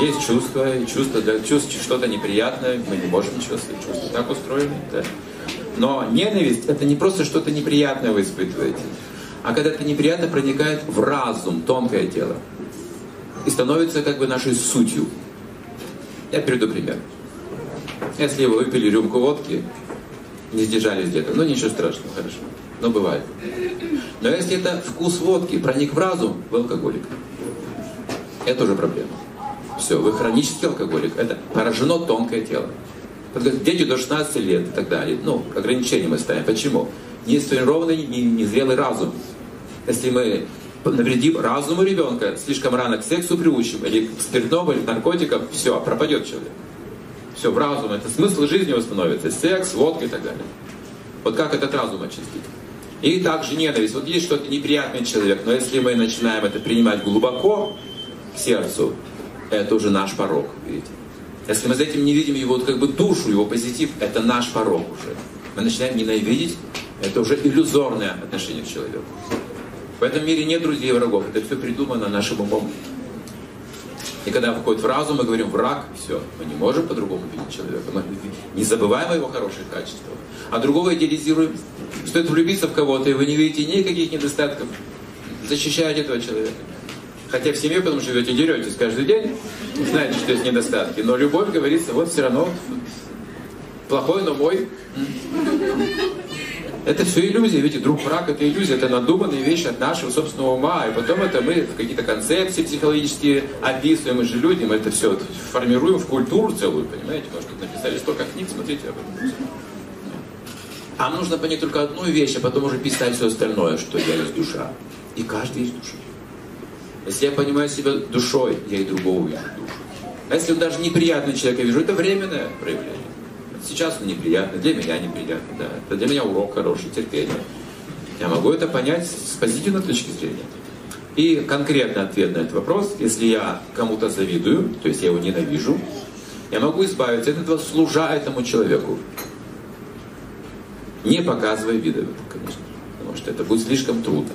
Есть чувства, и чувства для чувств что-то неприятное, мы не можем чувствовать, чувства так устроены. Да. Но ненависть это не просто что-то неприятное вы испытываете, а когда это неприятно проникает в разум, тонкое тело, и становится как бы нашей сутью. Я приведу пример. Если вы выпили рюмку водки, не сдержались где-то, ну ничего страшного, хорошо. Но бывает. Но если это вкус водки проник в разум, вы алкоголик. Это уже проблема. Все, вы хронический алкоголик. Это поражено тонкое тело. Дети до 16 лет и так далее. Ну, ограничения мы ставим. Почему? Не сформированный, не, зрелый разум. Если мы навредим разуму ребенка, слишком рано к сексу приучим, или к спиртному, или к наркотикам, все, пропадет человек. Все, в разум, это смысл жизни восстановится. Секс, водка и так далее. Вот как этот разум очистить? И также ненависть. Вот есть что-то неприятный человек, но если мы начинаем это принимать глубоко к сердцу, это уже наш порог, видите. Если мы за этим не видим его вот как бы душу, его позитив, это наш порог уже. Мы начинаем ненавидеть, это уже иллюзорное отношение к человеку. В этом мире нет друзей и врагов, это все придумано нашим умом. И когда входит в разум, мы говорим враг, все, мы не можем по-другому видеть человека. Мы не забываем о его хороших качествах. А другого идеализируем. Стоит влюбиться в кого-то, и вы не видите никаких недостатков. Защищаете этого человека. Хотя в семье потом живете, деретесь каждый день, знаете, что есть недостатки. Но любовь, говорится, вот все равно плохой, но мой. Это все иллюзия, видите, друг враг это иллюзия, это надуманные вещи от нашего собственного ума, и потом это мы в какие-то концепции психологические описываем, же люди, мы это все формируем в культуру целую, понимаете, может, тут написали столько книг, смотрите об этом. А нужно понять только одну вещь, а потом уже писать все остальное, что я есть душа. И каждый есть душа. Если я понимаю себя душой, я и другого вижу душу. А если даже неприятный человек, я вижу, это временное проявление. Сейчас он неприятный, для меня неприятный, да. Это для меня урок хороший, терпение. Я могу это понять с позитивной точки зрения. И конкретный ответ на этот вопрос, если я кому-то завидую, то есть я его ненавижу, я могу избавиться от этого, служа этому человеку. Не показывая вида, конечно, потому что это будет слишком трудно.